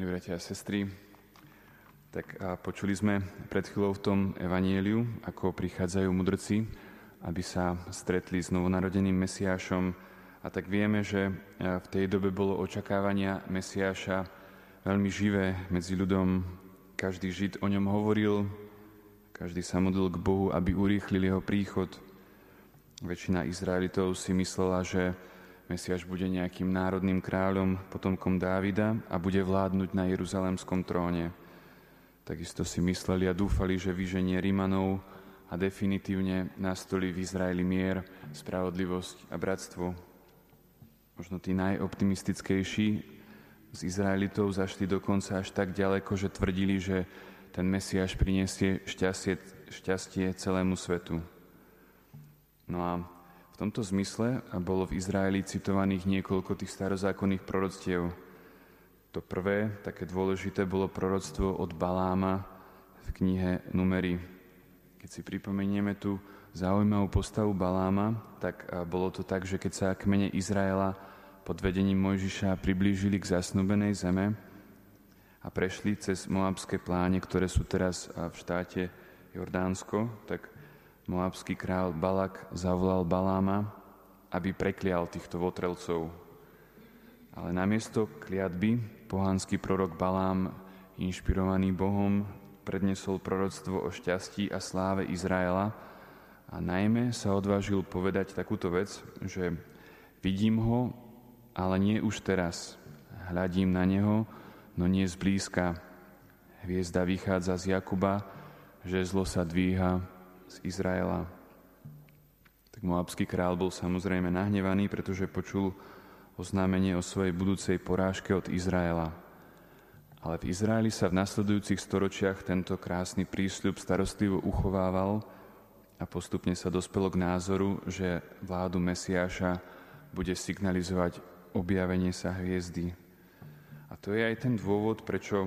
milí bratia a sestry. Tak a počuli sme pred chvíľou v tom evanieliu, ako prichádzajú mudrci, aby sa stretli s novonarodeným Mesiášom. A tak vieme, že v tej dobe bolo očakávania Mesiáša veľmi živé medzi ľudom. Každý Žid o ňom hovoril, každý sa modlil k Bohu, aby urýchlil jeho príchod. Väčšina Izraelitov si myslela, že Mesiaš bude nejakým národným kráľom, potomkom Dávida a bude vládnuť na Jeruzalemskom tróne. Takisto si mysleli a dúfali, že vyženie Rimanov a definitívne nastolí v Izraeli mier, spravodlivosť a bratstvo. Možno tí najoptimistickejší z Izraelitov zašli dokonca až tak ďaleko, že tvrdili, že ten Mesiáš prinesie šťastie, šťastie celému svetu. No a tomto zmysle bolo v Izraeli citovaných niekoľko tých starozákonných proroctiev. To prvé, také dôležité, bolo proroctvo od Baláma v knihe Numery. Keď si pripomenieme tú zaujímavú postavu Baláma, tak bolo to tak, že keď sa kmene Izraela pod vedením Mojžiša priblížili k zasnúbenej zeme a prešli cez Moabské pláne, ktoré sú teraz v štáte Jordánsko, tak Moabský král Balak zavolal Baláma, aby preklial týchto votrelcov. Ale namiesto kliatby pohanský prorok Balám, inšpirovaný Bohom, prednesol proroctvo o šťastí a sláve Izraela a najmä sa odvážil povedať takúto vec, že vidím ho, ale nie už teraz. Hľadím na neho, no nie zblízka. Hviezda vychádza z Jakuba, že zlo sa dvíha z Izraela. Tak Moabský král bol samozrejme nahnevaný, pretože počul oznámenie o svojej budúcej porážke od Izraela. Ale v Izraeli sa v nasledujúcich storočiach tento krásny prísľub starostlivo uchovával a postupne sa dospelo k názoru, že vládu Mesiáša bude signalizovať objavenie sa hviezdy. A to je aj ten dôvod, prečo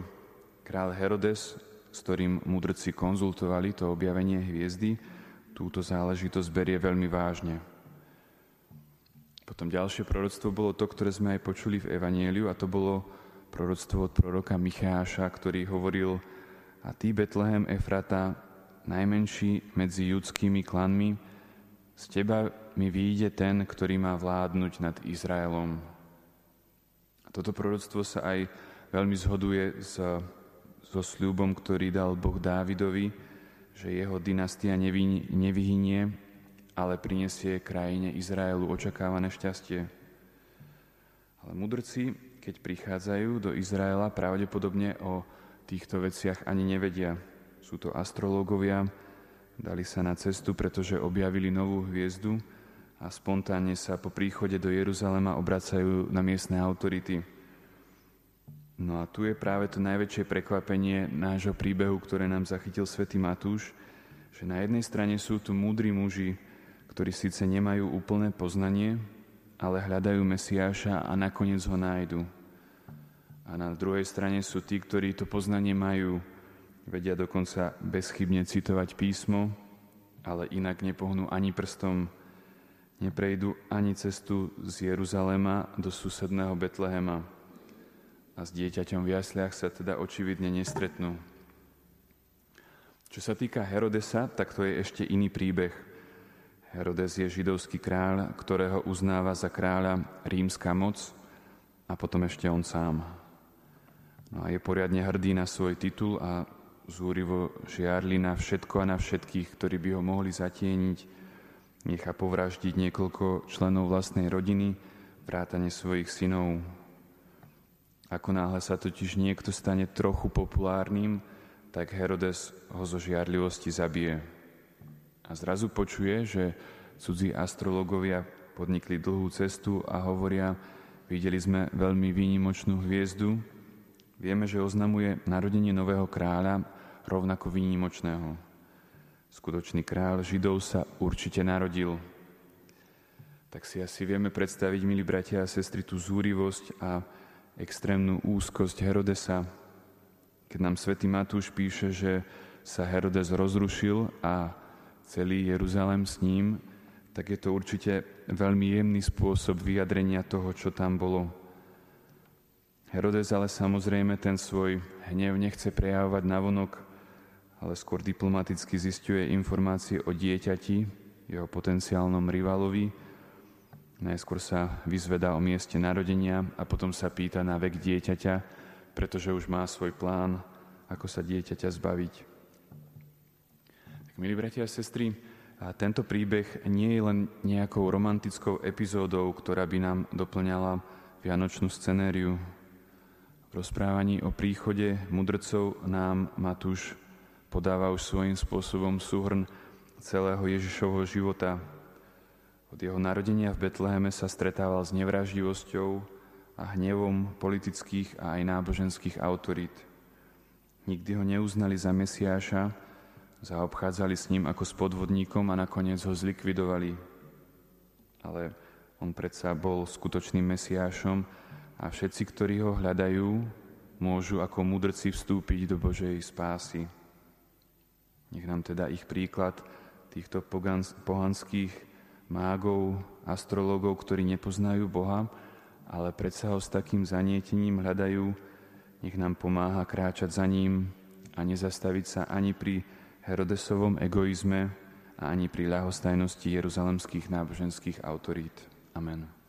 král Herodes s ktorým mudrci konzultovali to objavenie hviezdy, túto záležitosť berie veľmi vážne. Potom ďalšie proroctvo bolo to, ktoré sme aj počuli v Evanieliu a to bolo proroctvo od proroka Micháša, ktorý hovoril a ty, Betlehem Efrata, najmenší medzi judskými klanmi, z teba mi vyjde ten, ktorý má vládnuť nad Izraelom. A toto proroctvo sa aj veľmi zhoduje s so sľubom, ktorý dal Boh Dávidovi, že jeho dynastia nevyhynie, ale prinesie krajine Izraelu očakávané šťastie. Ale mudrci, keď prichádzajú do Izraela, pravdepodobne o týchto veciach ani nevedia. Sú to astrológovia, dali sa na cestu, pretože objavili novú hviezdu a spontánne sa po príchode do Jeruzalema obracajú na miestne autority. No a tu je práve to najväčšie prekvapenie nášho príbehu, ktoré nám zachytil svätý Matúš, že na jednej strane sú tu múdri muži, ktorí síce nemajú úplné poznanie, ale hľadajú Mesiáša a nakoniec ho nájdu. A na druhej strane sú tí, ktorí to poznanie majú, vedia dokonca bezchybne citovať písmo, ale inak nepohnú ani prstom, neprejdu ani cestu z Jeruzalema do susedného Betlehema a s dieťaťom v jasliach sa teda očividne nestretnú. Čo sa týka Herodesa, tak to je ešte iný príbeh. Herodes je židovský kráľ, ktorého uznáva za kráľa rímska moc a potom ešte on sám. No a je poriadne hrdý na svoj titul a zúrivo žiarli na všetko a na všetkých, ktorí by ho mohli zatieniť. Nechá povraždiť niekoľko členov vlastnej rodiny, vrátane svojich synov, ako náhle sa totiž niekto stane trochu populárnym, tak Herodes ho zo žiarlivosti zabije. A zrazu počuje, že cudzí astrologovia podnikli dlhú cestu a hovoria, videli sme veľmi výnimočnú hviezdu, vieme, že oznamuje narodenie nového kráľa, rovnako výnimočného. Skutočný kráľ Židov sa určite narodil. Tak si asi vieme predstaviť, milí bratia a sestry, tú zúrivosť a extrémnu úzkosť Herodesa, keď nám svätý Matúš píše, že sa Herodes rozrušil a celý Jeruzalem s ním, tak je to určite veľmi jemný spôsob vyjadrenia toho, čo tam bolo. Herodes ale samozrejme ten svoj hnev nechce prejavovať navonok, ale skôr diplomaticky zistuje informácie o dieťati, jeho potenciálnom rivalovi. Najskôr sa vyzvedá o mieste narodenia a potom sa pýta na vek dieťaťa, pretože už má svoj plán, ako sa dieťaťa zbaviť. Tak, milí bratia a sestry, a tento príbeh nie je len nejakou romantickou epizódou, ktorá by nám doplňala vianočnú scenériu. V rozprávaní o príchode mudrcov nám Matúš podáva už svojím spôsobom súhrn celého Ježišovho života. Od jeho narodenia v Betleheme sa stretával s nevraždivosťou a hnevom politických a aj náboženských autorít. Nikdy ho neuznali za Mesiáša, zaobchádzali s ním ako s podvodníkom a nakoniec ho zlikvidovali. Ale on predsa bol skutočným Mesiášom a všetci, ktorí ho hľadajú, môžu ako mudrci vstúpiť do Božej spásy. Nech nám teda ich príklad týchto pohanských mágov, astrologov, ktorí nepoznajú Boha, ale predsa ho s takým zanietením hľadajú, nech nám pomáha kráčať za ním a nezastaviť sa ani pri Herodesovom egoizme a ani pri ľahostajnosti jeruzalemských náboženských autorít. Amen.